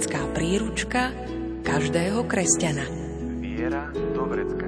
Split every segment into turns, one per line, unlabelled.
Praktická príručka každého kresťana.
Viera do vrecka.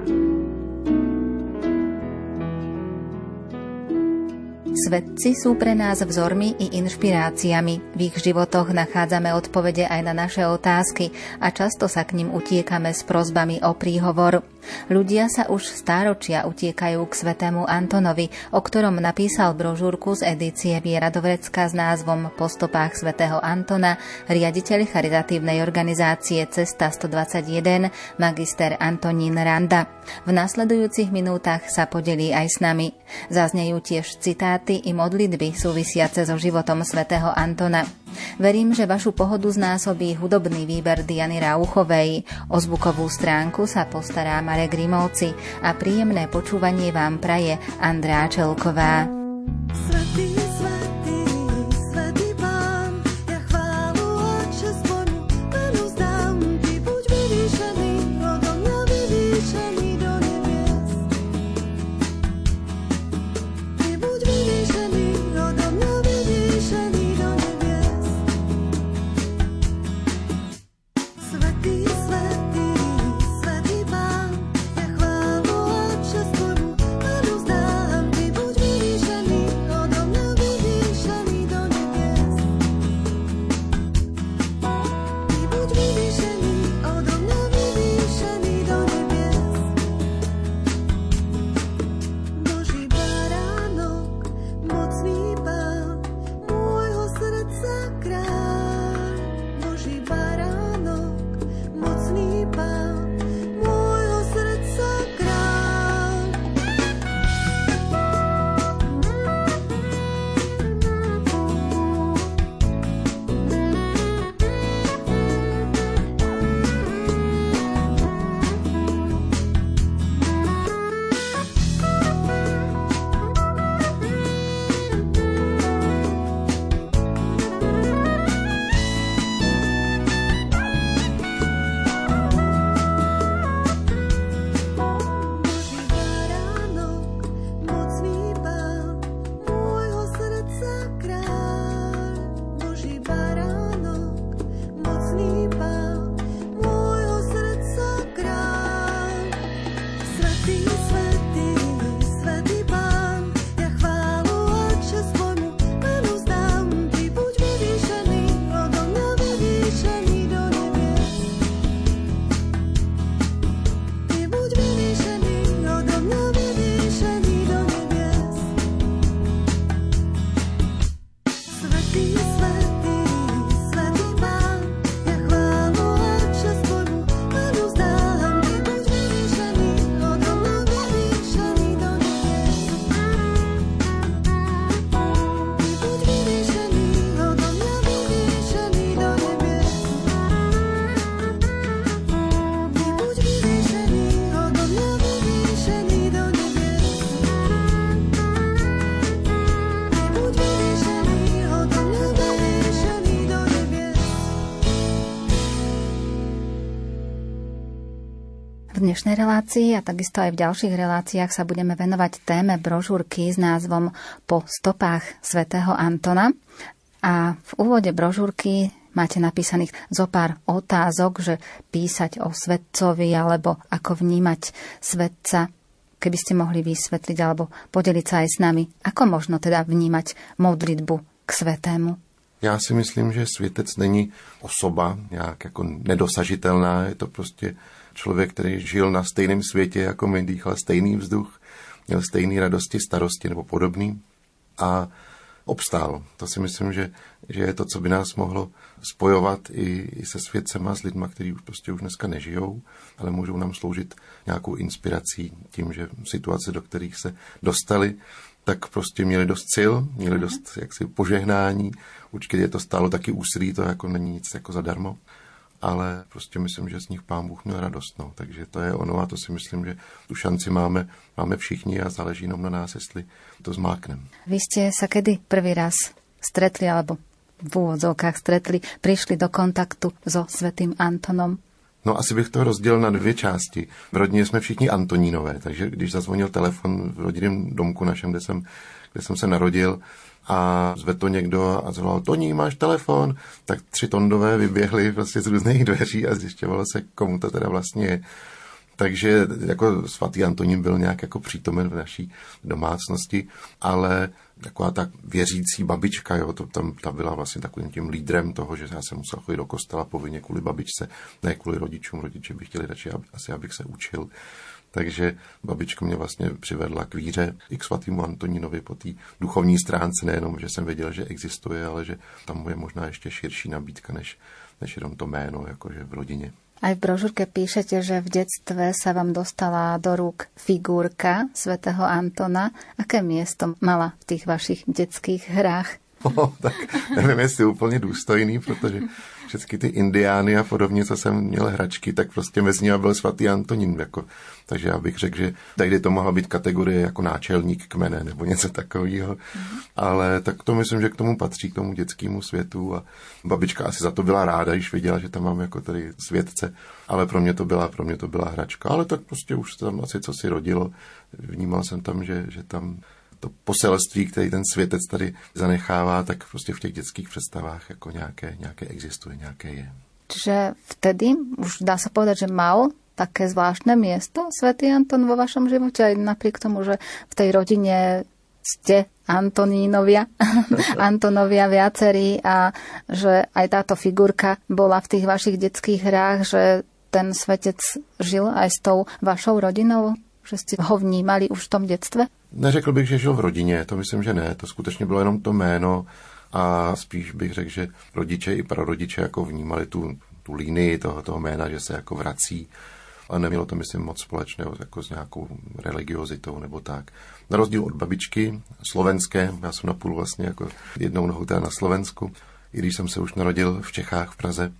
Svetci sú pre nás vzormi i inšpiráciami. V ich životoch nachádzame odpovede aj na naše otázky a často sa k ním utiekame s prozbami o príhovor. Ľudia sa už stáročia utiekajú k svetému Antonovi, o ktorom napísal brožúrku z edície Viera Dovrecka s názvom Po stopách svätého Antona riaditeľ charitatívnej organizácie Cesta 121 magister Antonín Randa. V nasledujúcich minútach sa podelí aj s nami. Zaznejú tiež citáty i modlitby súvisiace so životom svätého Antona. Verím, že vašu pohodu znásobí hudobný výber Diany Rauchovej. O zvukovú stránku sa postará Marek Rimovci a príjemné počúvanie vám praje Andrá Čelková. Svetý dnešnej relácii a takisto aj v ďalších reláciách sa budeme venovať téme brožúrky s názvom Po stopách svätého Antona. A v úvode brožúrky máte napísaných zo pár otázok, že písať o svetcovi alebo ako vnímať svetca keby ste mohli vysvetliť alebo podeliť sa aj s nami, ako možno teda vnímať modlitbu k svetému?
Já si myslím, že světec není osoba nějak jako nedosažitelná, je to prostě člověk, který žil na stejném světě jako my, dýchal stejný vzduch, měl stejné radosti, starosti nebo podobný a obstál. To si myslím, že, že je to, co by nás mohlo spojovat i, i se světcema, s lidma, kteří už prostě už dneska nežijou, ale můžou nám sloužit nějakou inspirací tím, že situace, do kterých se dostali, tak prostě měli dost sil, měli dost jaksi požehnání. Určitě je to stálo taky úsilí, to jako není nic jako zadarmo ale prostě myslím, že z nich pán Bůh měl radost. No. Takže to je ono a to si myslím, že tu šanci máme, máme všichni a záleží jenom na nás, jestli to zmákneme.
Vy ste sa kedy prvý raz stretli, alebo v úvodzovkách stretli, prišli do kontaktu so svetým Antonom?
No asi bych to rozdělil na dvě části. V rodině jsme všichni Antonínové, takže když zazvonil telefon v rodinném domku našem, kde jsem, kde jsem se narodil, a zve to někdo a zvolal, Toní, máš telefon? Tak tři tondové vyběhli prostě z různých dveří a zjišťovalo se, komu to teda vlastně je. Takže jako svatý Antonín byl nějak jako přítomen v naší domácnosti, ale taková ta věřící babička, jo, to, tam, ta byla vlastně takovým tím lídrem toho, že já jsem musel chodit do kostela povinně kvůli babičce, ne kvůli rodičům, rodiče by chtěli radši, asi abych se učil. Takže babička mě vlastně přivedla k víře i k svatému Antonínovi po té duchovní stránce, nejenom, že jsem věděl, že existuje, ale že tam je možná ještě širší nabídka, než, než jenom to jméno, jakože v rodině.
Aj v brožúrke píšete, že v detstve sa vám dostala do rúk figurka svätého Antona. Aké miesto mala v tých vašich detských hrách?
Oh, tak nevím, jestli úplně důstojný, protože všechny ty indiány a podobně, co jsem měl hračky, tak prostě mezi nimi byl svatý Antonín. Jako, takže já bych řekl, že tady to mohla být kategorie jako náčelník kmene nebo něco takového. Mm-hmm. Ale tak to myslím, že k tomu patří, k tomu dětskému světu a babička asi za to byla ráda, když viděla, že tam mám jako tady světce, ale pro mě to byla, pro mě to byla hračka. Ale tak prostě už tam asi co si rodilo. Vnímal jsem tam, že, že tam to poselství, který ten světec tady zanechává, tak prostě v těch dětských představách jako nějaké, nějaké existuje, nějaké je.
Čiže vtedy už dá sa povedať, že mal také zvláštne miesto svätý Anton vo vašom živote, aj napriek tomu, že v tej rodine ste Antonínovia, Antonovia viacerí a že aj táto figurka bola v tých vašich detských hrách, že ten svetec žil aj s tou vašou rodinou, že ste ho vnímali už v tom detstve?
Neřekl bych, že žil v rodině, to myslím, že ne. To skutečně bylo jenom to jméno a spíš bych řekl, že rodiče i prarodiče jako vnímali tu, tu línii toho, toho jména, že se jako vrací. Ale nemělo to, myslím, moc společného jako s nějakou religiozitou nebo tak. Na rozdíl od babičky, slovenské, já jsem napůl vlastně jako jednou nohou teda na Slovensku, i když jsem se už narodil v Čechách, v Praze,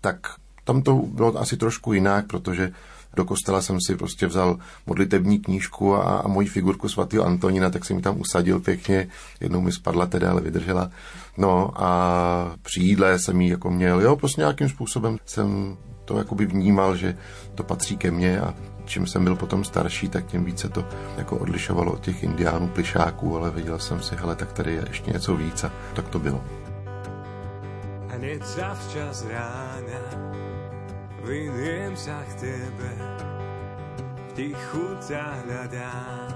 tak tam to bylo asi trošku jinak, protože do kostela jsem si prostě vzal modlitební knížku a, a moji figurku svatého Antonína, tak jsem mi tam usadil pěkně. Jednou mi spadla teda, ale vydržela. No a při jídle jsem ji jako měl, jo, prostě nějakým způsobem jsem to jakoby vnímal, že to patří ke mně a čím jsem byl potom starší, tak tím více to jako odlišovalo od těch indiánů, plišáků, ale viděl jsem si, hele, tak tady je ještě něco víc a tak to bylo. Zavčas rána Vyniem sa k tebe, v tichu ťa hľadám.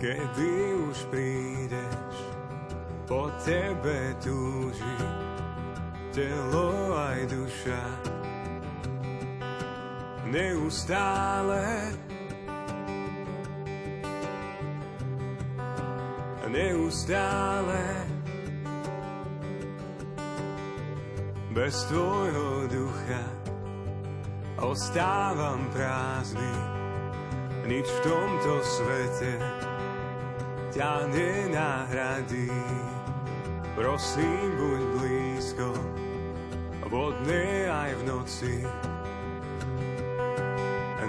Kedy už prídeš, po tebe túži, telo aj duša. Neustále, neustále, bez tvojho ducha ostávam prázdny, nič v tomto svete ťa nenahradí. Prosím, buď blízko, vodné aj v noci.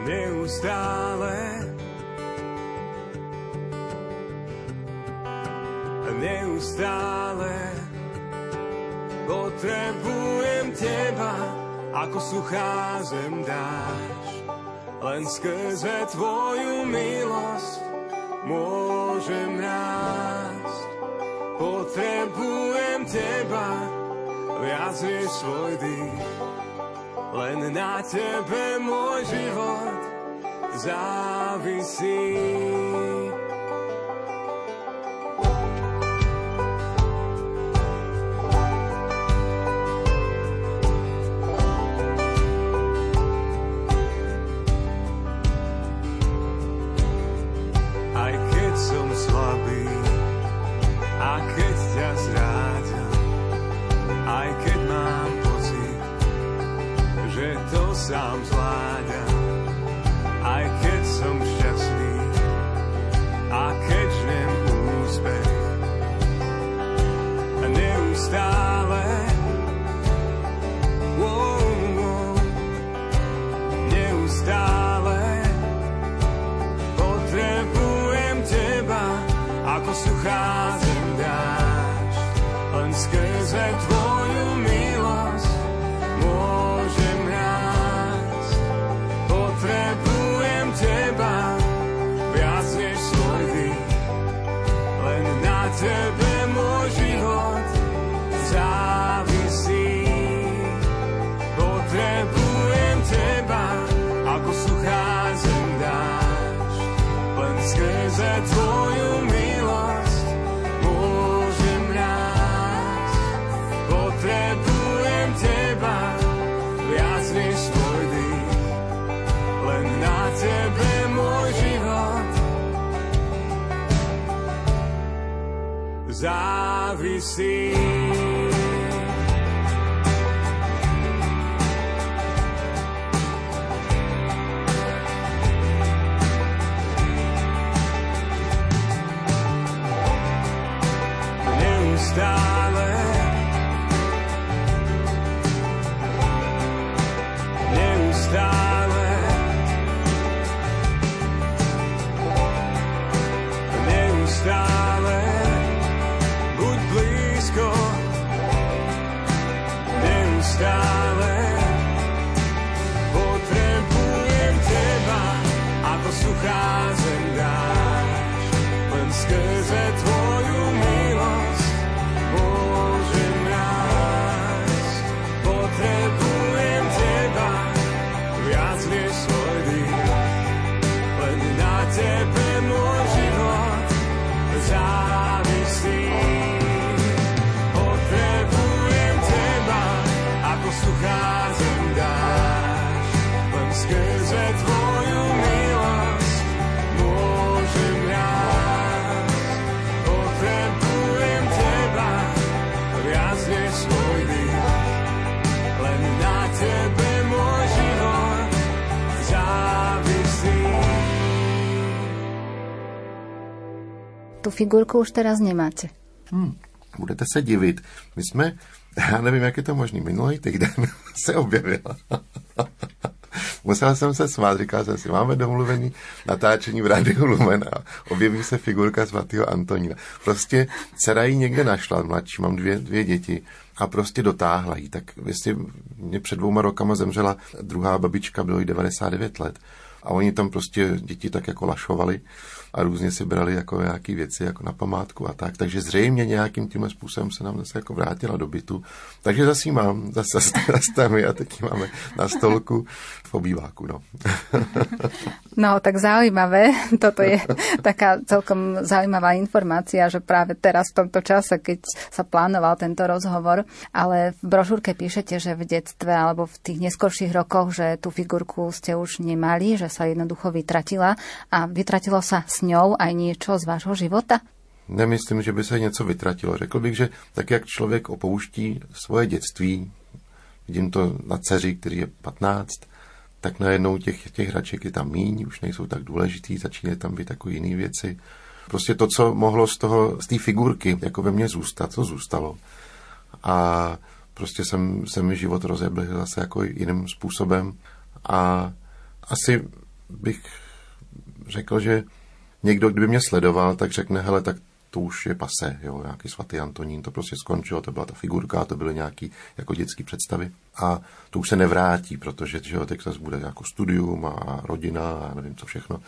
Neustále, neustále potrebujem teba ako suchá zem dáš. Len skrze tvoju milosť môžem rásť. Potrebujem teba viac než svoj dých. Len na tebe môj život závisí.
sám zvládam, aj keď som šťastný a keď žnem úspech. Neustále wow, wow, neustále potrebujem teba ako suchá zem dáš, len skrze tvoj závisí.
Figurku už teraz nemáte.
Budete se divit. My jsme, já nevím, jak je to možný, minulý týden se objevila. Musel jsem se smát, říkal jsem si, máme domluvený natáčení v Rádiu Lumen a objeví se figurka svatého Antonína. Prostě dcera ji někde našla, mladší, mám dvě, dvě děti a prostě dotáhla jí. Tak jestli mě před dvouma rokama zemřela druhá babička, bylo jí 99 let a oni tam prostě děti tak jako lašovali a různě si brali jako nějaký věci jako na památku a tak. Takže zřejmě nějakým tím způsobem se nám zase jako vrátila do bytu. Takže zase mám, zase, zase tam a teď máme na stolku v obýváku. No.
No, tak zaujímavé. Toto je taká celkom zaujímavá informácia, že práve teraz v tomto čase, keď sa plánoval tento rozhovor, ale v brožúrke píšete, že v detstve alebo v tých neskorších rokoch, že tú figurku ste už nemali, že sa jednoducho vytratila a vytratilo sa s ňou aj niečo z vášho života?
Nemyslím, že by se něco vytratilo. Řekl bych, že tak, jak člověk opouští svoje dětství, vidím to na dceři, který je 15, tak najednou těch, těch hraček je tam míň, už nejsou tak důležitý, začínají tam být jako jiné věci. Prostě to, co mohlo z toho, z té figurky, jako ve mně zůstat, co zůstalo. A prostě jsem, se mi život rozebl zase jako jiným způsobem. A asi bych řekl, že někdo, kdyby mě sledoval, tak řekne, hele, tak to už je pase, jo, nějaký svatý Antonín, to prostě skončilo, to byla ta figurka, to byly nějaký jako dětské představy a to už se nevrátí, protože že jo, teď zase bude jako studium a rodina a nevím co všechno,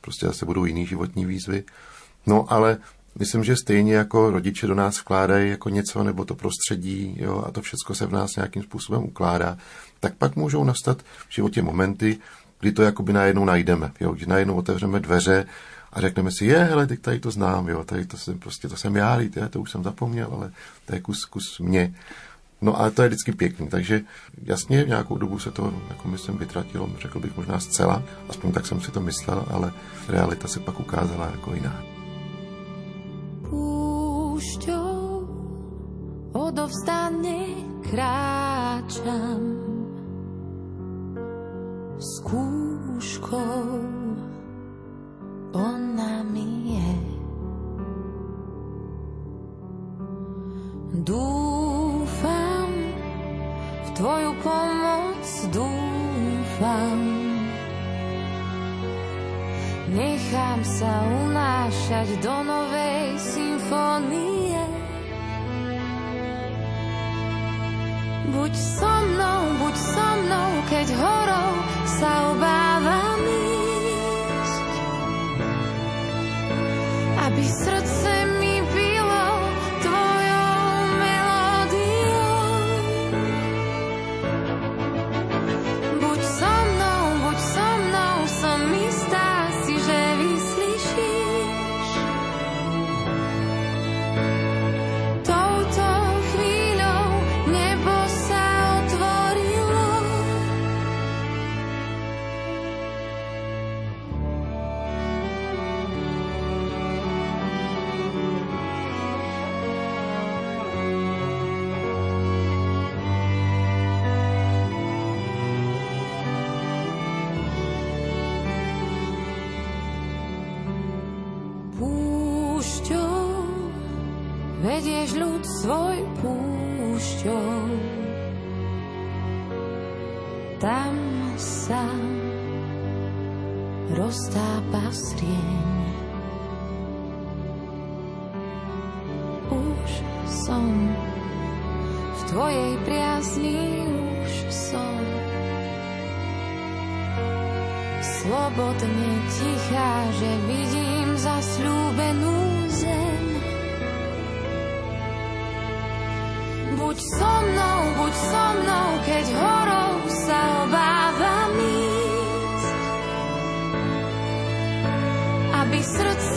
prostě zase budou jiný životní výzvy. No ale myslím, že stejně jako rodiče do nás vkládají jako něco, nebo to prostředí, jo, a to všechno se v nás nějakým způsobem ukládá, tak pak můžou nastat v životě momenty, kdy to jakoby najednou najdeme, jo, kdy najednou otevřeme dveře a řekneme si, je, hele, teď tady to znám, jo, tady to jsem prostě, to jsem já, já to už jsem zapomněl, ale to je kus, kus mě. No a to je vždycky pěkný, takže jasně v nějakou dobu se to, jako myslím, vytratilo, řekl bych možná zcela, aspoň tak jsem si to myslel, ale realita se pak ukázala jako jiná.
Púšťou odovzdane kráčam skúškou Dúfam v tvoju pomoc, dúfam. Nechám sa unášať do novej symfónie. Buď so mnou, buď so mnou, keď horou sa obávam slobodne tichá, že vidím zasľúbenú zem. Buď so mnou, buď so mnou, keď horou sa obávam ísť. Aby srdce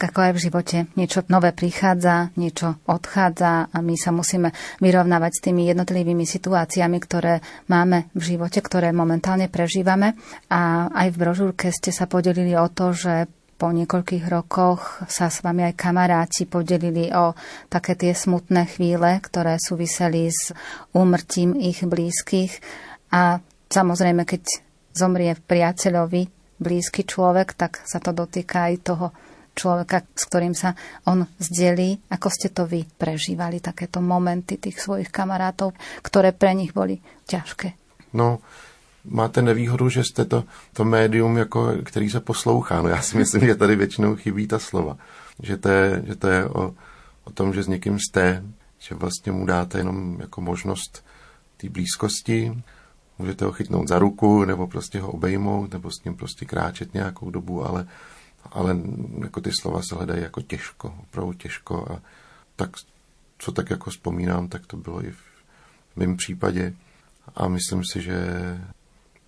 Tak ako aj v živote, niečo nové prichádza, niečo odchádza a my sa musíme vyrovnávať s tými jednotlivými situáciami, ktoré máme v živote, ktoré momentálne prežívame. A aj v brožúrke ste sa podelili o to, že po niekoľkých rokoch sa s vami aj kamaráti podelili o také tie smutné chvíle, ktoré súviseli s úmrtím ich blízkych. A samozrejme, keď zomrie priateľovi blízky človek, tak sa to dotýka aj toho človeka, s ktorým sa on zdelí. Ako ste to vy prežívali, takéto momenty tých svojich kamarátov, ktoré pre nich boli ťažké?
No, máte nevýhodu, že jste to, to médium, jako, který se poslouchá. No já si myslím, že tady většinou chybí ta slova. Že to je, že to je o, o tom, že s někým jste, že vlastně mu dáte jenom jako možnost té blízkosti, můžete ho chytnout za ruku, nebo prostě ho obejmout, nebo s ním prostě kráčet nějakou dobu, ale, ale jako ty slova se hledají jako těžko, opravdu těžko a tak, co tak jako vzpomínám, tak to bylo i v mém případě a myslím si, že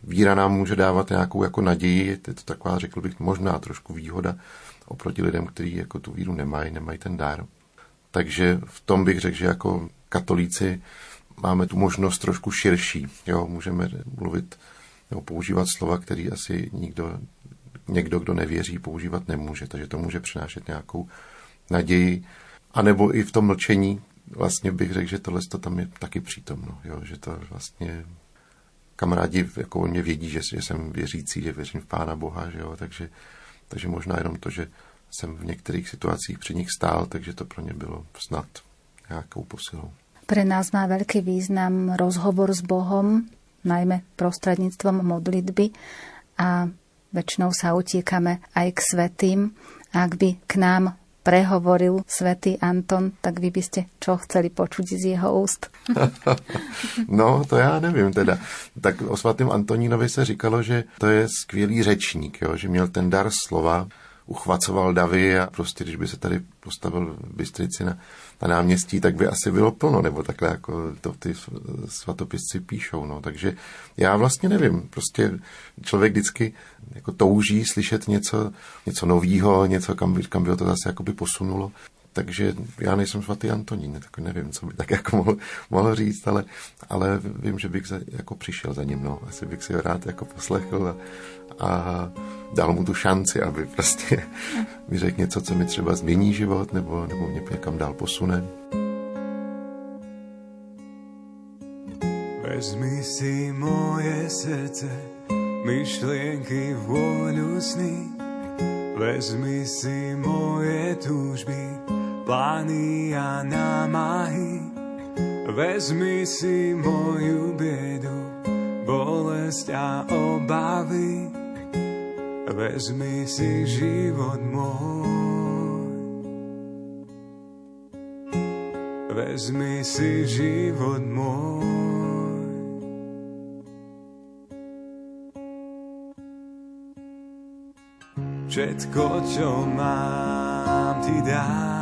víra nám může dávat nějakou jako naději, je to taková, řekl bych, možná trošku výhoda oproti lidem, kteří jako tu víru nemají, nemají ten dar. Takže v tom bych řekl, že jako katolíci máme tu možnost trošku širší. Jo, můžeme mluvit nebo používat slova, které asi nikdo, někdo, kdo nevěří, používat nemůže. Takže to může přinášet nějakou naději. A nebo i v tom mlčení vlastně bych řekl, že tohle to tam je taky přítomno. Jo, že to vlastně kamarádi jako o mě vědí, že, že jsem věřící, že věřím v Pána Boha, že jo, takže, takže možná jenom to, že jsem v některých situacích při nich stál, takže to pro ně bylo snad nějakou posilou.
Pre nás má veľký význam rozhovor s Bohom, najmä prostredníctvom modlitby a väčšinou sa utiekame aj k svetým. Ak by k nám prehovoril svätý Anton, tak vy by ste čo chceli počuť z jeho úst?
no, to já nevím teda. Tak o svatém Antonínovi se říkalo, že to je skvělý řečník, jo? že měl ten dar slova, uchvacoval davy a prostě, když by se tady postavil Bystrici na, na náměstí, tak by asi bylo plno, nebo takhle jako to ty svatopisci píšou. No. Takže já vlastně nevím, prostě člověk vždycky jako touží slyšet něco, něco novýho, něco, kam by, kam by ho to zase jakoby posunulo. Takže já nejsem svatý Antonín, tak nevím, co by tak jako mohl, mohl říct, ale, ale vím, že bych za, jako přišel za ním, no. Asi bych si ho rád jako poslechl a, a dal mu tu šanci, aby prostě mi řekl něco, co mi třeba změní život nebo, nebo mě někam dál posune.
Vezmi si moje srdce, myšlienky, vôľu sny. Vezmi si moje túžby, plány a námahy. Vezmi si moju biedu, bolesť a obavy. Vezmi si život môj. Vezmi si život môj. Všetko, čo mám, ti dám.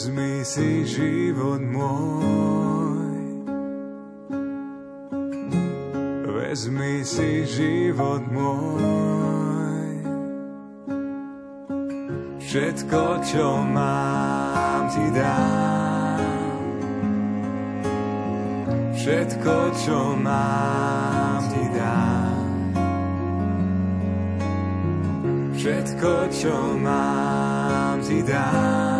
Vezmi si život môj. Vezmi si život môj. Všetko, čo mám, ti dám. Všetko, čo mám, ti dám. Všetko, čo mám, ti dám.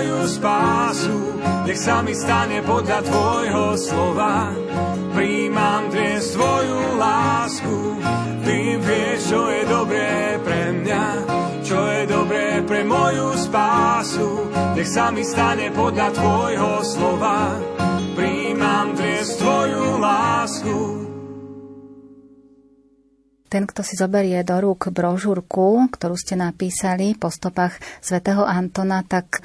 moju spásu. Nech sa mi stane podľa tvojho slova. Príjmam dnes tvoju lásku. Ty vieš, čo je dobré pre mňa, čo je dobré pre moju spásu. Nech sa mi stane podľa tvojho slova. Príjmam dnes tvoju lásku.
Ten, kto si zoberie do rúk brožúrku, ktorú ste napísali po stopách svätého Antona, tak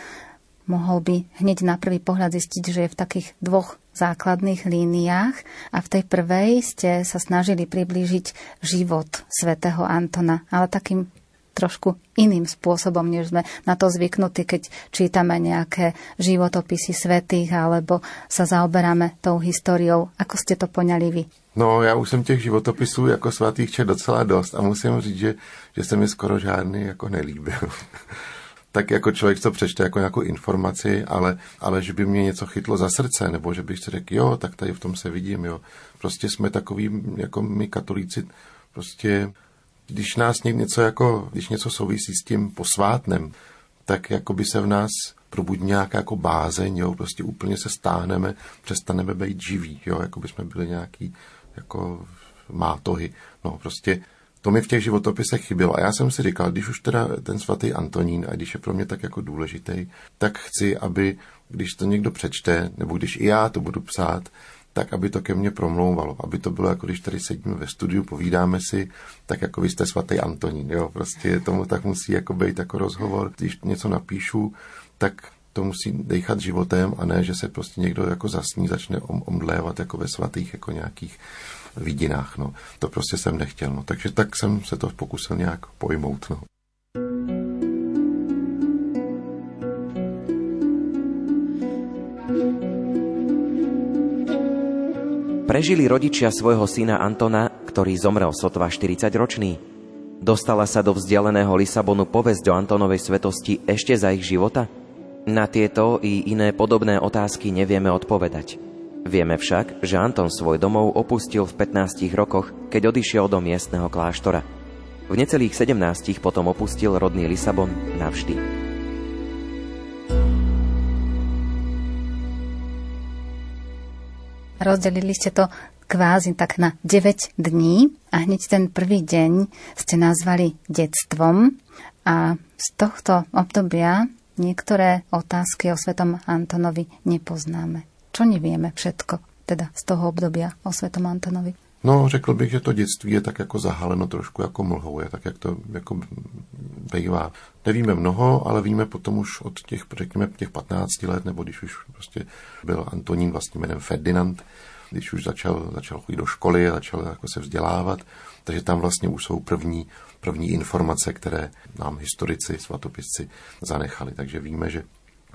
mohol by hneď na prvý pohľad zistiť, že je v takých dvoch základných líniách a v tej prvej ste sa snažili priblížiť život svätého Antona, ale takým trošku iným spôsobom, než sme na to zvyknutí, keď čítame nejaké životopisy svetých alebo sa zaoberáme tou históriou. Ako ste to poňali vy?
No, já už jsem těch životopisů jako svatých čet docela dost a musím říct, že, že se mi skoro žádný jako nelíbil. tak jako člověk to přečte jako nějakou informaci, ale, ale že by mě něco chytlo za srdce, nebo že bych si řekl, jo, tak tady v tom se vidím, jo. Prostě jsme takový, jako my katolíci, prostě když nás něco jako, když něco souvisí s tím posvátnem, tak jako by se v nás probudí nějaká jako bázeň, jo, prostě úplně se stáhneme, přestaneme být živí, jo, jako by jsme byli nějaký jako mátohy. No prostě to mi v těch životopisech chybělo. A já jsem si říkal, když už teda ten svatý Antonín, a když je pro mě tak jako důležitý, tak chci, aby když to někdo přečte, nebo když i já to budu psát, tak aby to ke mně promlouvalo, aby to bylo jako když tady sedíme ve studiu, povídáme si, tak jako vy jste svatý Antonín, jo, prostě tomu tak musí jako být jako rozhovor, když něco napíšu, tak to musí dechat životem a ne, že se prostě někdo jako zasní, začne omdlévat jako ve svatých jako nějakých vidinách. No. To prostě jsem nechtěl. No. Takže tak jsem se to pokusil nějak pojmout. No.
Prežili rodičia svojho syna Antona, ktorý zomrel sotva 40-ročný. Dostala sa do vzdialeného Lisabonu povesť o Antonovej svetosti ešte za ich života? Na tieto i iné podobné otázky nevieme odpovedať. Vieme však, že Anton svoj domov opustil v 15 rokoch, keď odišiel do miestneho kláštora. V necelých 17 potom opustil rodný Lisabon navždy.
Rozdelili ste to kvázi tak na 9 dní a hneď ten prvý deň ste nazvali detstvom a z tohto obdobia niektoré otázky o svetom Antonovi nepoznáme. Čo nevieme všetko, teda z toho obdobia o svetom Antonovi?
No, řekl bych, že to dětství je tak jako zahaleno trošku jako mlhou, je tak, jak to jako bývá. Nevíme mnoho, ale víme potom už od těch, řekněme, těch 15 let, nebo když už prostě byl Antonín vlastně jménem Ferdinand, když už začal, začal chodit do školy a začal jako se vzdělávat, takže tam vlastně už jsou první, první informace, které nám historici, svatopisci zanechali. Takže víme, že,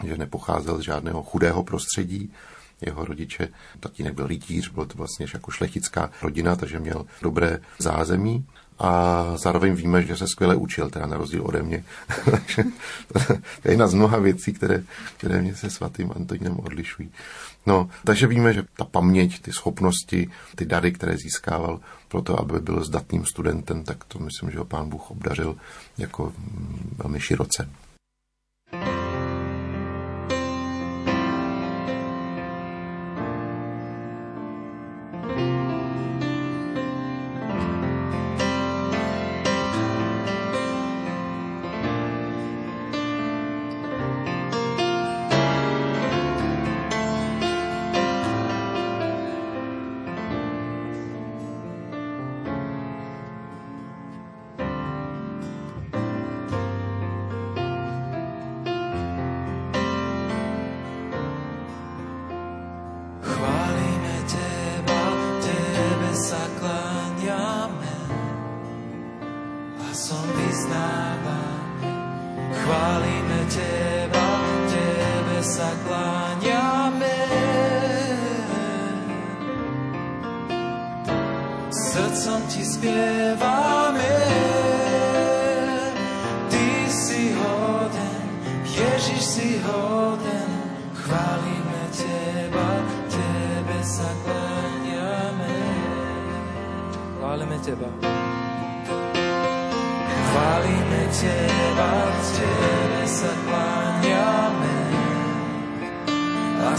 že nepocházel z žádného chudého prostředí, jeho rodiče, tatínek byl rytíř, byl to vlastně jako šlechtická rodina, takže měl dobré zázemí a zároveň víme, že se skvěle učil, teda na rozdíl ode mě. takže to je jedna z mnoha věcí, které, které mě se svatým Antonínem odlišují. No, takže víme, že ta paměť, ty schopnosti, ty dary, které získával pro to, aby byl zdatným studentem, tak to myslím, že ho pán Bůh obdařil jako mm, velmi široce.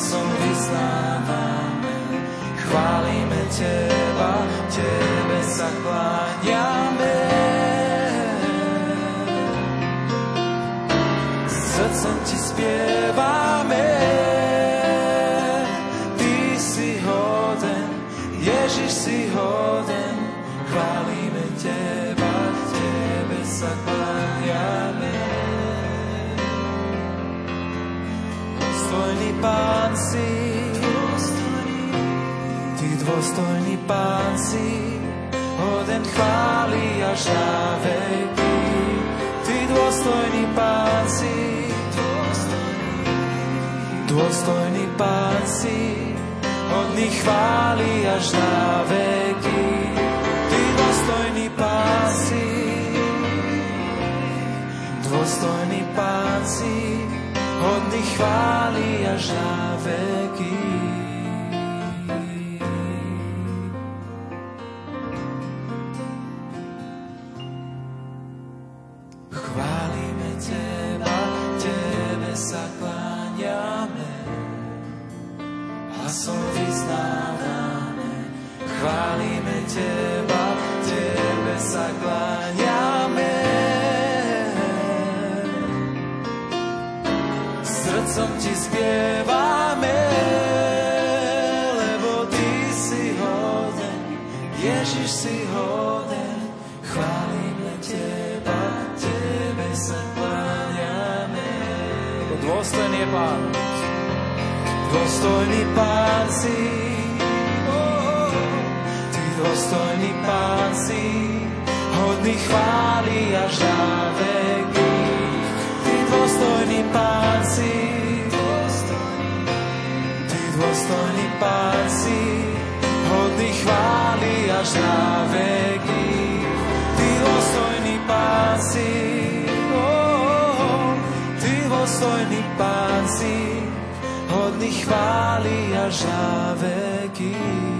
hlasom vyznávame, chválime Teba, Tebe sa kláňame. S Ti spievame, pán si, ty dôstojný pán si, hoden chváli a žávej ty, ty dôstojný pán si, dôstojný pán si, hodný chváli až na veky, ty dôstojný pán si, dôstojný pán si, hodný chváli až na veky. Chválime Teba, Tebe sa kláňame, hlasom vyznávame. Chválime Teba, Tebe sa kláňame. Srdcom Ti spievame, lebo Ty si hoden, Ježiš si hoden. Chválime Teba, Tebe sa kláňame. Lebo dôstojný je Pán. Dôstojný Pán si, oh, Ty dôstojný
Pán si, hodný chváli Pán si, hodný chváli až na veky.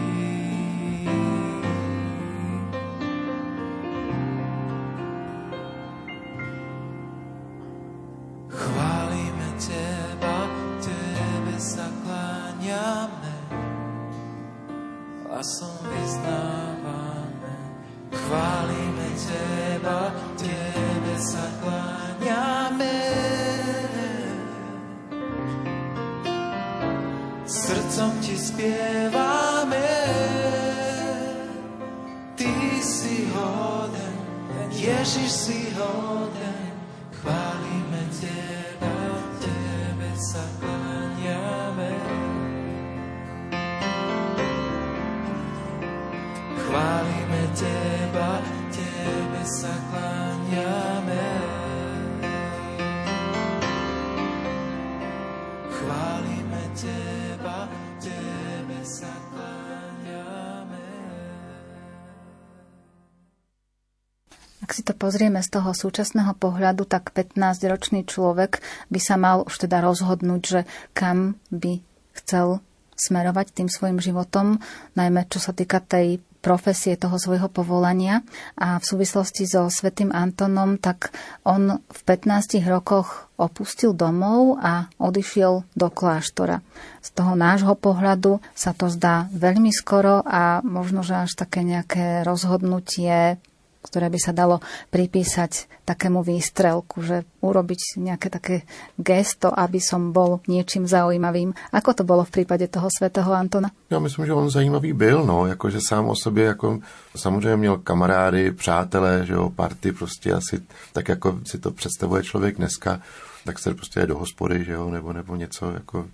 Pozrieme z toho súčasného pohľadu, tak 15-ročný človek by sa mal už teda rozhodnúť, že kam by chcel smerovať tým svojim životom, najmä čo sa týka tej profesie toho svojho povolania. A v súvislosti so svätým Antonom, tak on v 15 rokoch opustil domov a odišiel do kláštora. Z toho nášho pohľadu sa to zdá veľmi skoro a možno, že až také nejaké rozhodnutie ktoré by sa dalo pripísať takému výstrelku, že urobiť nejaké také gesto, aby som bol niečím zaujímavým. Ako to bolo v prípade toho svätého Antona?
Já myslím, že on zajímavý byl, no, jakože sám o sobě, jako samozřejmě měl kamarády, přátelé, že jo, party, prostě asi, tak jako si to představuje člověk dneska, tak se prostě je do hospody, že jo, nebo, nebo něco, jako,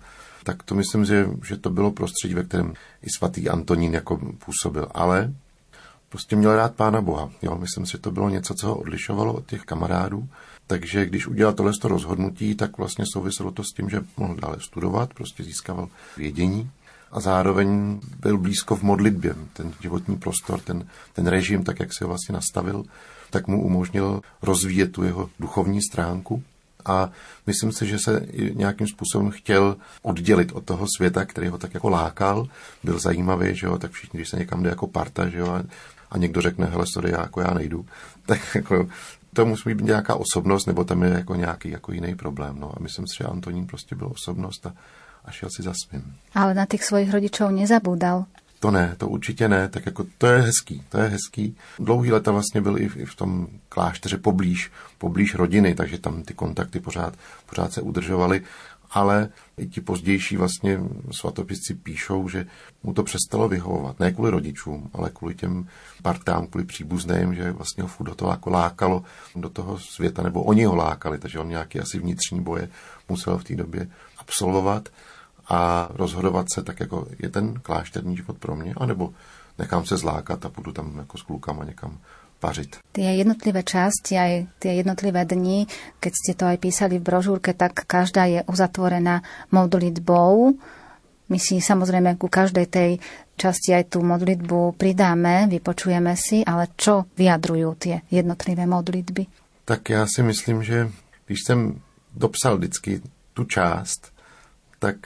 tak to myslím, že, že to bylo prostředí, ve kterém i svatý Antonín jako působil, ale prostě měl rád Pána Boha. Jo? Myslím si, že to bylo něco, co ho odlišovalo od těch kamarádů. Takže když udělal tohle rozhodnutí, tak vlastně souviselo to s tím, že mohl dále studovat, prostě získával vědění a zároveň byl blízko v modlitbě. Ten životní prostor, ten, ten režim, tak jak si ho vlastně nastavil, tak mu umožnil rozvíjet tu jeho duchovní stránku. A myslím si, že se nějakým způsobem chtěl oddělit od toho světa, který ho tak jako lákal, byl zajímavý, že jo, tak všichni, když se někam jde jako parta, že jo, a někdo řekne, hele, sorry, já, jako já nejdu, tak jako to musí být nějaká osobnost, nebo tam je jako nějaký jako jiný problém. No. A myslím si, že Antonín prostě byl osobnost a, a šel si za svým.
Ale na těch svojich rodičov nezabúdal.
To ne, to určitě ne, tak jako to je hezký, to je hezký. Dlouhý leta vlastně byl i v, i v tom klášteře poblíž, poblíž rodiny, takže tam ty kontakty pořád, pořád se udržovaly, ale i ti pozdější vlastně svatopisci píšou, že mu to přestalo vyhovovat. Ne kvůli rodičům, ale kvůli těm partám, kvůli příbuzným, že vlastně ho furt do toho jako lákalo do toho světa, nebo oni ho lákali, takže on nějaký asi vnitřní boje musel v té době absolvovat a rozhodovat se tak, jako je ten klášterní život pro mě, anebo nechám se zlákat a půjdu tam jako s klukama někam pařit.
Tie jednotlivé časti, aj tie jednotlivé dni, keď ste to aj písali v brožúrke, tak každá je uzatvorená modlitbou. My si samozrejme ku každej tej časti aj tú modlitbu pridáme, vypočujeme si, ale čo vyjadrujú tie jednotlivé modlitby?
Tak já si myslím, že když jsem dopsal vždycky tu část, tak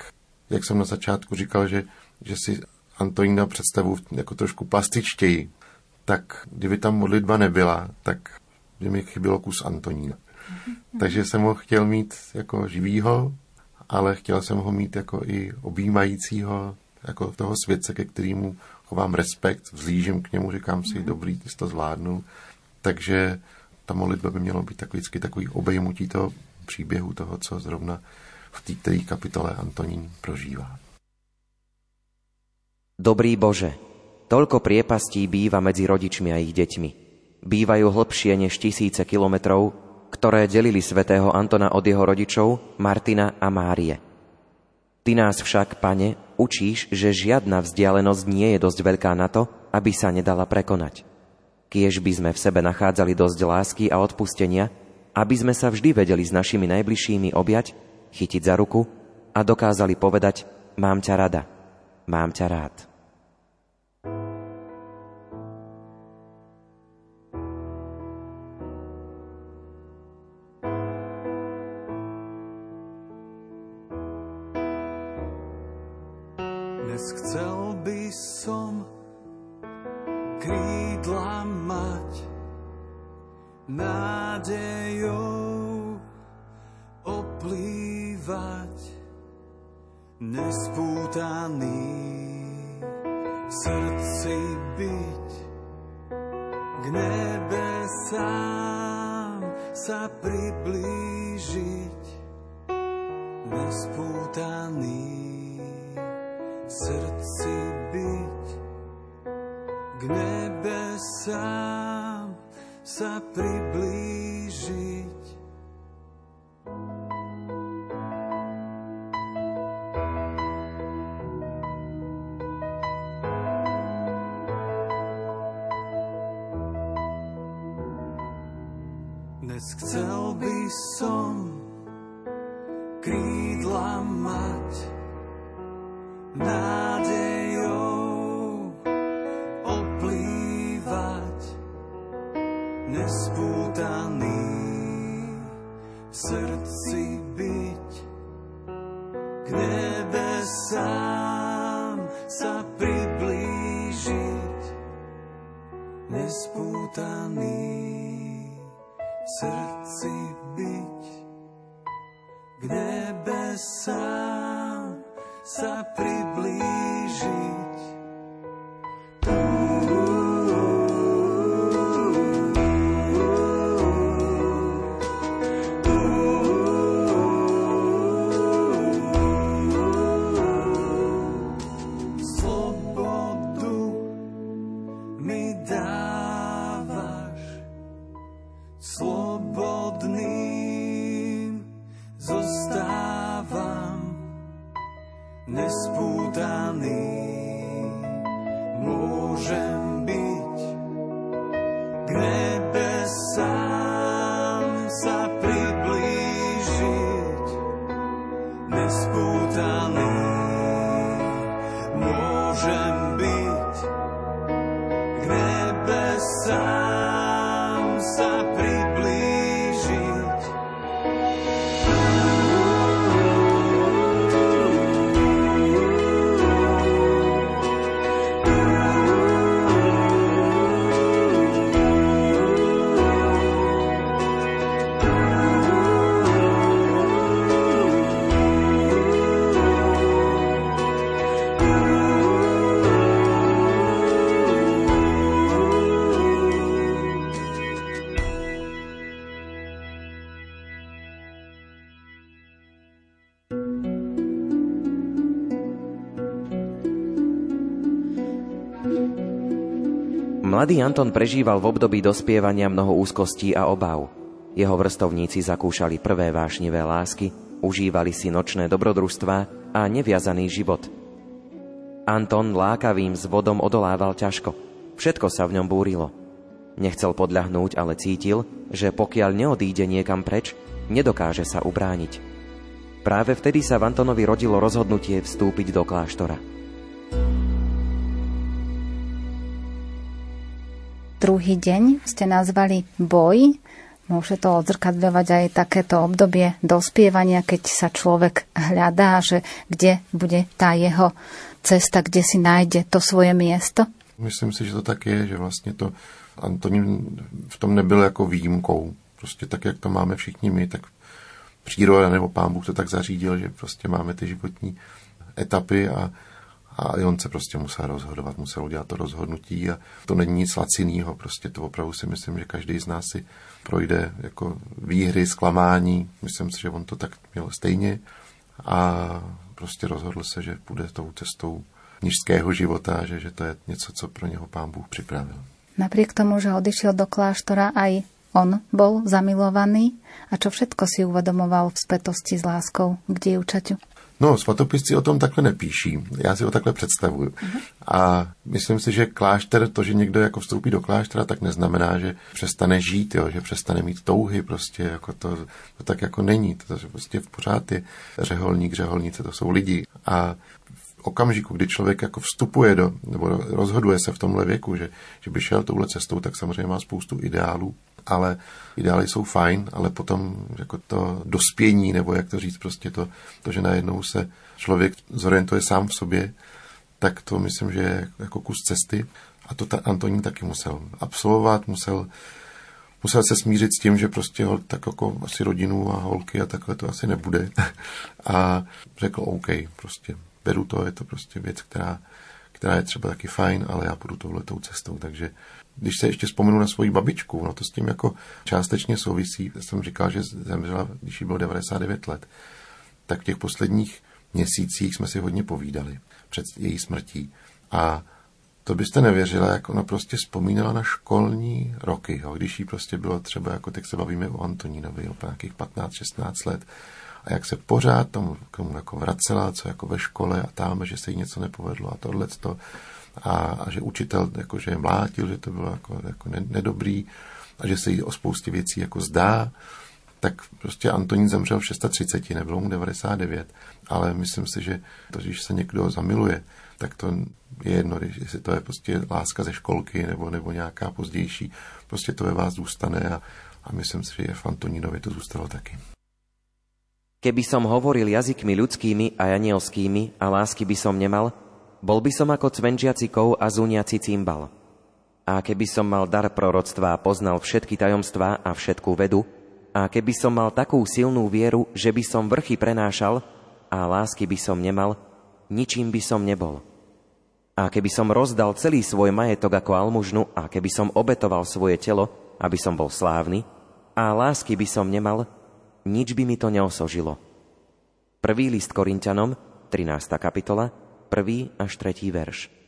jak jsem na začátku říkal, že, že si Antonína představu jako trošku plastičtěji, tak kdyby tam modlitba nebyla, tak by mi chybělo kus Antonína. Mm-hmm. Takže jsem ho chtěl mít jako živýho, ale chtěl jsem ho mít jako i objímajícího, jako toho světce, ke kterému chovám respekt, vzlížím k němu, říkám si, mm-hmm. dobrý, ty to zvládnu. Takže ta modlitba by měla být tak vždycky takový obejmutí toho příběhu, toho, co zrovna v té které kapitole Antonín prožívá.
Dobrý Bože, toľko priepastí býva medzi rodičmi a ich deťmi. Bývajú hlbšie než tisíce kilometrov, ktoré delili svätého Antona od jeho rodičov, Martina a Márie. Ty nás však, pane, učíš, že žiadna vzdialenosť nie je dosť veľká na to, aby sa nedala prekonať. Kiež by sme v sebe nachádzali dosť lásky a odpustenia, aby sme sa vždy vedeli s našimi najbližšími objať, chytiť za ruku a dokázali povedať mám ťa rada, mám ťa rád.
Chcel by som krídla mať. Nádejou oplývať nespútaný v srdci byť. K nebesám sa priblížiť nespútaný srdci byť, k nebesám sa priblížiť. Zostávam nespútaný.
Mladý Anton prežíval v období dospievania mnoho úzkostí a obav. Jeho vrstovníci zakúšali prvé vášnivé lásky, užívali si nočné dobrodružstvá a neviazaný život. Anton lákavým zvodom odolával ťažko. Všetko sa v ňom búrilo. Nechcel podľahnúť, ale cítil, že pokiaľ neodíde niekam preč, nedokáže sa ubrániť. Práve vtedy sa v Antonovi rodilo rozhodnutie vstúpiť do kláštora.
Druhý deň ste nazvali boj. Môže to odzrkadľovať aj takéto obdobie dospievania, keď sa človek hľadá, že kde bude tá jeho cesta, kde si nájde to svoje miesto?
Myslím si, že to tak je, že vlastně to Antonín v tom nebyl jako výjimkou. Prostě tak, jak to máme všichni my, tak příroda nebo pán Bůh to tak zařídil, že prostě máme ty životní etapy a, a on se prostě musel rozhodovat, musel udělat to rozhodnutí a to není nic lacinného, prostě to opravdu si myslím, že každý z nás si projde jako výhry, zklamání, myslím si, že on to tak měl stejně a prostě rozhodl se, že půjde tou cestou nižského života, že, že to je něco, co pro něho pán Bůh připravil.
Napriek tomu, že odišiel do kláštora, aj on bol zamilovaný a čo všetko si uvedomoval v spätosti s láskou k dievčaťu.
No, svatopisci o tom takhle nepíší. Já si ho takhle představuju. Uh-huh. A myslím si, že klášter, to, že někdo jako vstoupí do kláštera, tak neznamená, že přestane žít, jo, že přestane mít touhy, prostě jako to, to tak jako není. To, to prostě v pořád je řeholník, řeholnice, to jsou lidi. A okamžiku, kdy člověk jako vstupuje do, nebo rozhoduje se v tomhle věku, že, že by šel touhle cestou, tak samozřejmě má spoustu ideálů, ale ideály jsou fajn, ale potom jako to dospění, nebo jak to říct, prostě to, to, že najednou se člověk zorientuje sám v sobě, tak to myslím, že je jako kus cesty a to ta Antonín taky musel absolvovat, musel musel se smířit s tím, že prostě hol, tak jako asi rodinu a holky a takhle to asi nebude. A řekl OK, prostě beru to, je to prostě věc, která, která je třeba taky fajn, ale já půjdu touhletou cestou. Takže když se ještě vzpomenu na svoji babičku, no to s tím jako částečně souvisí. Já jsem říkal, že zemřela, když jí bylo 99 let, tak v těch posledních měsících jsme si hodně povídali před její smrtí. A to byste nevěřila, jak ona prostě vzpomínala na školní roky, jo, když jí prostě bylo třeba, jako teď se bavíme o Antonínovi, o nějakých 15-16 let, a jak se pořád tomu, k tomu jako vracela, co jako ve škole a tam, že se jí něco nepovedlo a tohle to. A, a že učitel jako, že je mlátil, že to bylo jako, jako nedobrý a že se jí o spoustě věcí jako zdá, tak prostě Antonín zemřel v 630, nebylo mu 99, ale myslím si, že to, když se někdo zamiluje, tak to je jedno, jestli to je prostě láska ze školky nebo, nebo nějaká pozdější, prostě to ve vás zůstane a, a myslím si, že v Antonínovi to zůstalo taky.
Keby som hovoril jazykmi ľudskými a anielskými a lásky by som nemal, bol by som ako cvenčiaci kov a zúniaci cymbal. A keby som mal dar proroctva a poznal všetky tajomstvá a všetkú vedu, a keby som mal takú silnú vieru, že by som vrchy prenášal a lásky by som nemal, ničím by som nebol. A keby som rozdal celý svoj majetok ako almužnu a keby som obetoval svoje telo, aby som bol slávny, a lásky by som nemal, nič by mi to neosožilo. Prvý list Korintianom, 13. kapitola, 1. až 3. verš.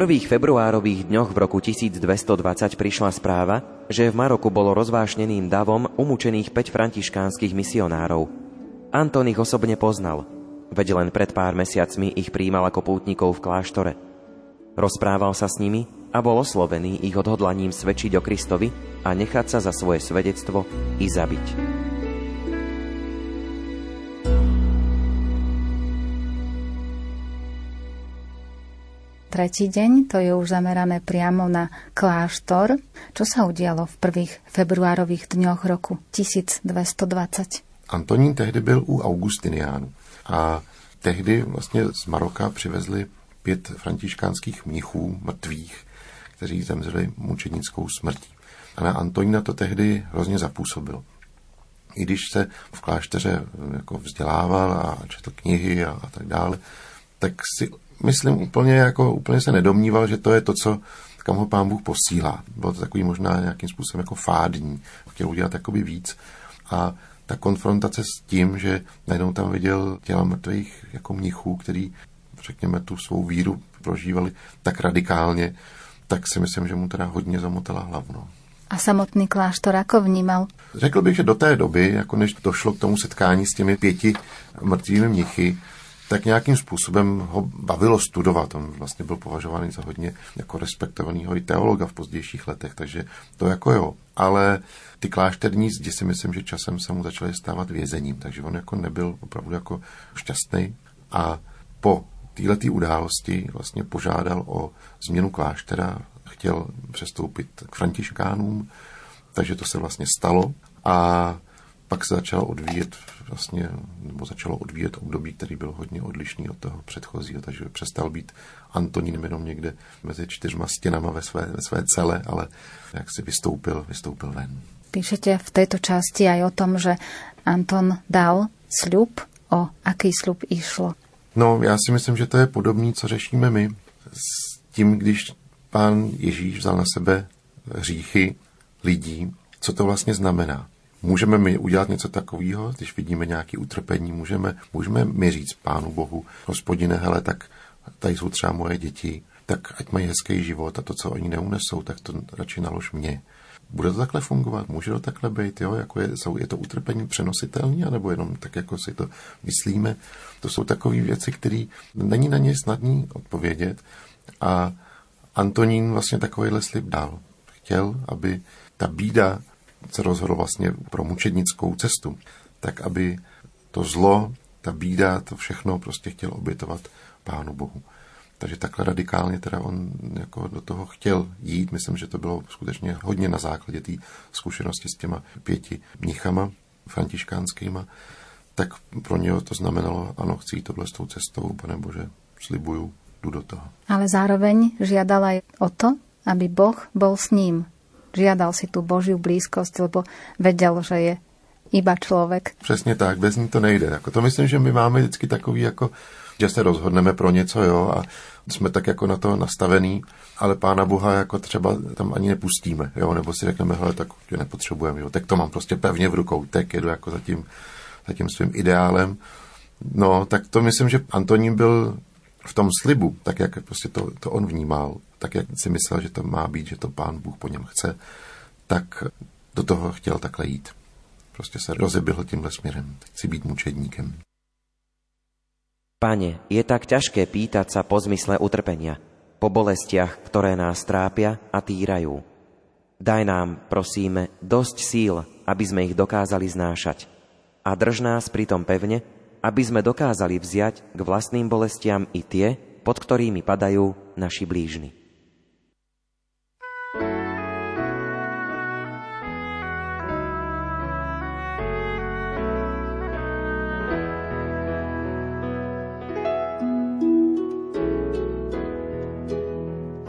Prvých februárových dňoch v roku 1220 prišla správa, že v Maroku bolo rozvášneným davom umúčených 5 františkánskych misionárov. Anton ich osobne poznal, veď len pred pár mesiacmi ich príjmal ako pútnikov v kláštore. Rozprával sa s nimi a bol oslovený ich odhodlaním svedčiť o Kristovi a nechať sa za svoje svedectvo i zabiť.
Tretí deň, to je už zamerané priamo na kláštor. Čo sa udialo v prvých februárových dňoch roku 1220?
Antonín tehdy byl u Augustiniánu a tehdy vlastně z Maroka přivezli pět františkánských mnichů mrtvých, kteří zemřeli mučenickou smrtí. A na Antonína to tehdy hrozně zapůsobilo. I když se v klášteře jako vzdělával a četl knihy a, a tak dále, tak si myslím úplně, jako, úplně se nedomníval, že to je to, co kam ho pán Bůh posílá. Bylo to takový možná nějakým způsobem jako fádní. Chtěl udělat jakoby víc. A ta konfrontace s tím, že najednou tam viděl těla mrtvých jako mnichů, který, řekněme, tu svou víru prožívali tak radikálně, tak si myslím, že mu teda hodně zamotala hlavu. No.
A samotný kláštor ako vnímal?
Řekl bych, že do té doby, jako než došlo k tomu setkání s těmi pěti mrtvými mnichy, tak nějakým způsobem ho bavilo studovat. On vlastně byl považovaný za hodně jako respektovanýho i teologa v pozdějších letech, takže to jako jo. Ale ty klášterní zdi si myslím, že časem se mu začaly stávat vězením, takže on jako nebyl opravdu jako šťastný. A po této události vlastně požádal o změnu kláštera, chtěl přestoupit k františkánům, takže to se vlastně stalo. A pak se začal odvíjet vlastně, nebo začalo odvíjet období, který byl hodně odlišný od toho předchozího, takže přestal být Antonín jenom někde mezi čtyřma stěnama ve své, ve své cele, ale jak si vystoupil, vystoupil ven.
Píšete v této části aj o tom, že Anton dal sľub, o aký sľub išlo?
No, já si myslím, že to je podobné, co řešíme my. S tím, když pán Ježíš vzal na sebe hříchy lidí, co to vlastně znamená. Můžeme my udělat něco takového, když vidíme nějaké utrpení, můžeme, můžeme my říct Pánu Bohu, hospodine, hele, tak tady jsou třeba moje děti, tak ať mají hezký život a to, co oni neunesou, tak to radši nalož mě. Bude to takhle fungovat? Může to takhle být? Jo? Jako je, jsou, je to utrpení přenositelné, anebo jenom tak, jako si to myslíme? To jsou takové věci, které není na ně snadný odpovědět. A Antonín vlastně takovýhle slib dal. Chtěl, aby ta bída se rozhodl vlastně pro mučednickou cestu, tak aby to zlo, ta bída, to všechno prostě chtěl obětovat Pánu Bohu. Takže takhle radikálně teda on jako do toho chtěl jít. Myslím, že to bylo skutečně hodně na základě té zkušenosti s těma pěti mnichama františkánskýma. Tak pro něho to znamenalo, ano, chci jít tohle s tou cestou, pane Bože, slibuju, jdu do toho.
Ale zároveň žiadal aj o to, aby Boh bol s ním, žiadal si tu Božiu blízkosť, lebo vedel, že je iba člověk.
Přesně tak, bez ní to nejde. Jako to myslím, že my máme vždycky takový, jako, že se rozhodneme pro něco, jo, a jsme tak jako na to nastavený, ale Pána Boha jako třeba tam ani nepustíme, jo, nebo si řekneme, hele, tak tě nepotřebujeme, tak to mám prostě pevně v rukou, tak jedu jako za tím, za tím svým ideálem. No, tak to myslím, že Antonín byl v tom slibu, tak jak prostě to, to on vnímal, tak jak si myslel, že to má být, že to pán Bůh po něm chce, tak do toho chtěl takhle jít. Prostě se rozebyl tímhle směrem. Chci být mučedníkem.
Pane, je tak ťažké pýtať sa po zmysle utrpenia, po bolestiach, ktoré nás trápia a týrajú. Daj nám, prosíme, dosť síl, aby sme ich dokázali znášať. A drž nás pritom pevne, aby sme dokázali vziať k vlastným bolestiam i tie, pod ktorými padajú naši blížni.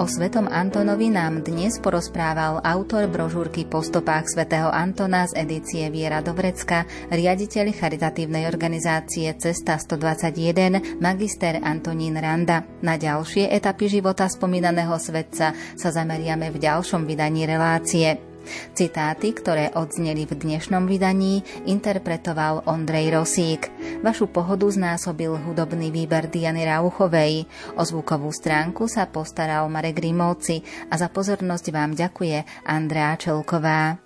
O svetom Antonovi nám dnes porozprával autor brožúrky Po stopách svätého Antona z edície Viera Dovrecka, riaditeľ charitatívnej organizácie Cesta 121, magister Antonín Randa. Na ďalšie etapy života spomínaného svetca sa zameriame v ďalšom vydaní relácie. Citáty, ktoré odzneli v dnešnom vydaní, interpretoval Ondrej Rosík. Vašu pohodu znásobil hudobný výber Diany Rauchovej. O zvukovú stránku sa postaral Marek Rimovci a za pozornosť vám ďakuje Andrea Čelková.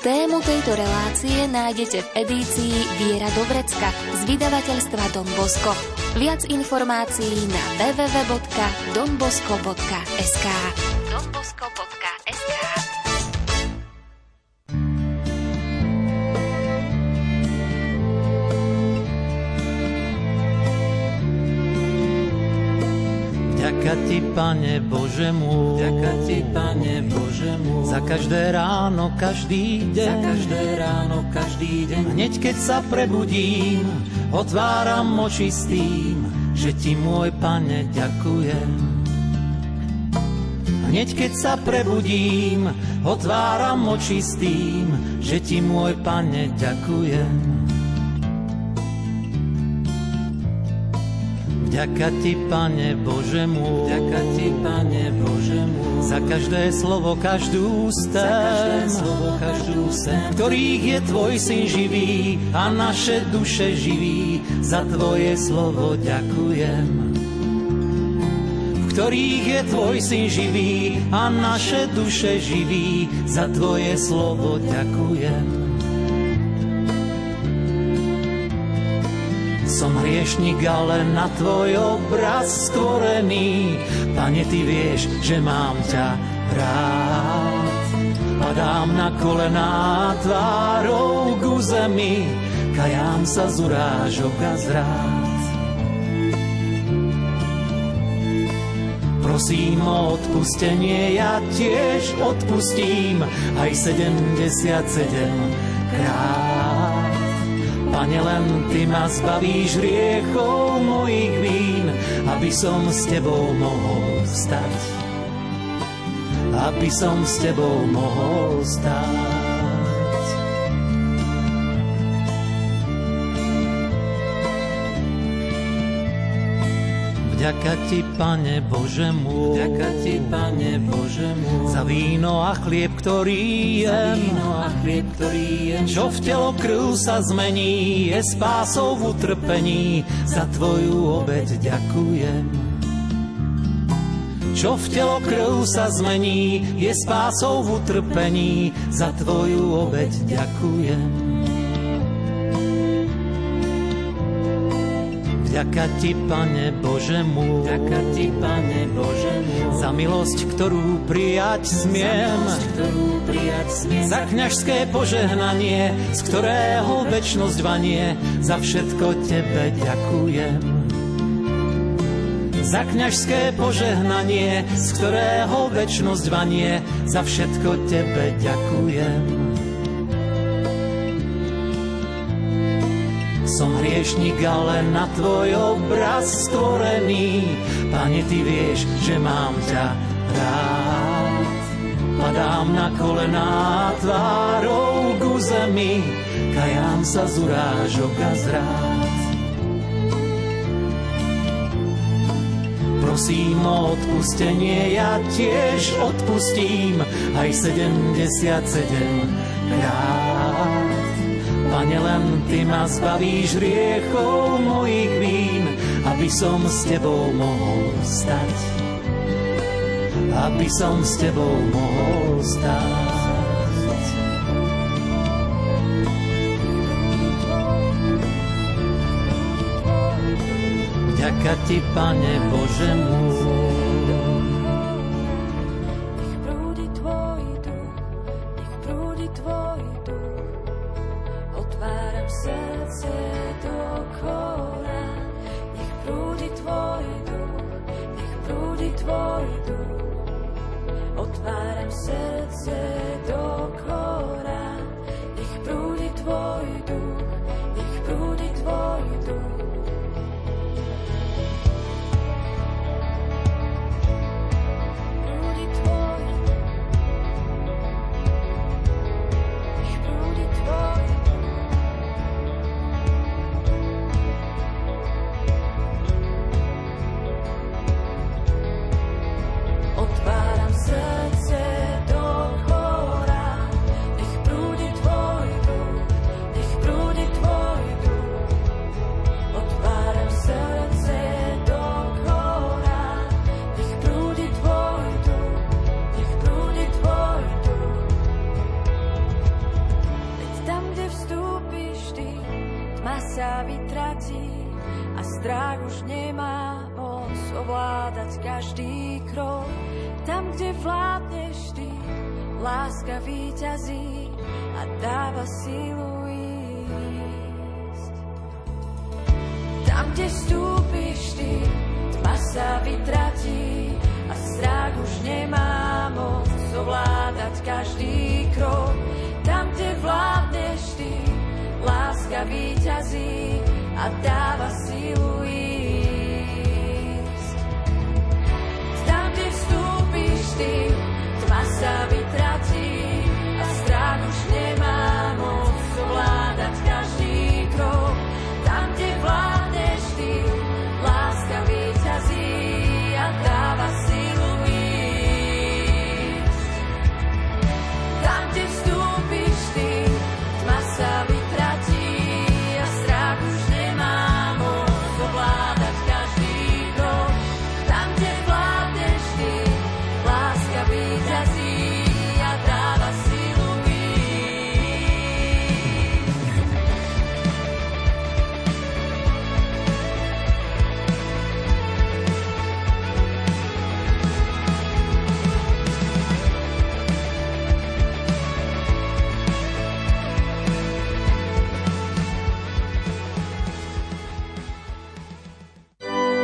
Tému tejto relácie nájdete v edícii Viera Dobrecka z vydavateľstva Don Bosco. Viac informácií na www.donbosco.sk donbosco.sk
Ďaká ti, Pane Bože môj, ďaká ti, Pane Bože môj, za každé ráno, každý deň, za každé ráno, každý deň. Hneď keď sa prebudím, otváram oči s tým, že ti, môj Pane, ďakujem. Hneď keď sa prebudím, otváram oči s tým, že ti, môj Pane, ďakujem. Ďaká ti, Pane Bože môj, ďaká ti, Pane Bože môj, za každé slovo, každú stem, za každé slovo, každú sen, ktorých je Tvoj syn živý a naše duše živí, za Tvoje slovo ďakujem. Ktorých je Tvoj syn živý a naše duše živí, za Tvoje slovo ďakujem. Som hriešnik, ale na tvoj obraz stvorený. Pane, ty vieš, že mám ťa rád. Padám na kolená tvárou k zemi, kajám sa z urážok a zrád. Prosím o odpustenie, ja tiež odpustím aj 77 krát. Pane, len Ty ma zbavíš riechov mojich vín, aby som s Tebou mohol stať. Aby som s Tebou mohol stať. Vďaka ti, Pane Bože môj, Vďaka ti, Pane Bože môj, za víno a chlieb, ktorý jem, čo v telo krv sa zmení, je spásou v utrpení, za Tvoju obeď ďakujem. Čo v telo krv sa zmení, je spásou v utrpení, za Tvoju obeď ďakujem. Ďaká ti, Pane Bože môj, ďaká ti, Pane Bože môj, za milosť, ktorú prijať smiem, za, milosť, ktorú prijať smiem, za kňažské požehnanie, z ktorého väčnosť vanie, za všetko Tebe ďakujem. Za kňažské požehnanie, z ktorého väčnosť vanie, za všetko Tebe ďakujem. Som hriešnik, ale na tvoj obraz stvorený. Pane, ty vieš, že mám ťa rád. Padám na kolená tvárou ku zemi, kajám sa z urážok a zrád. Prosím o odpustenie, ja tiež odpustím aj 77 krát. Pane, len Ty ma zbavíš riechov mojich vín, aby som s Tebou mohol stať. Aby som s Tebou mohol stať. Ďaká Ti, Pane Bože môj,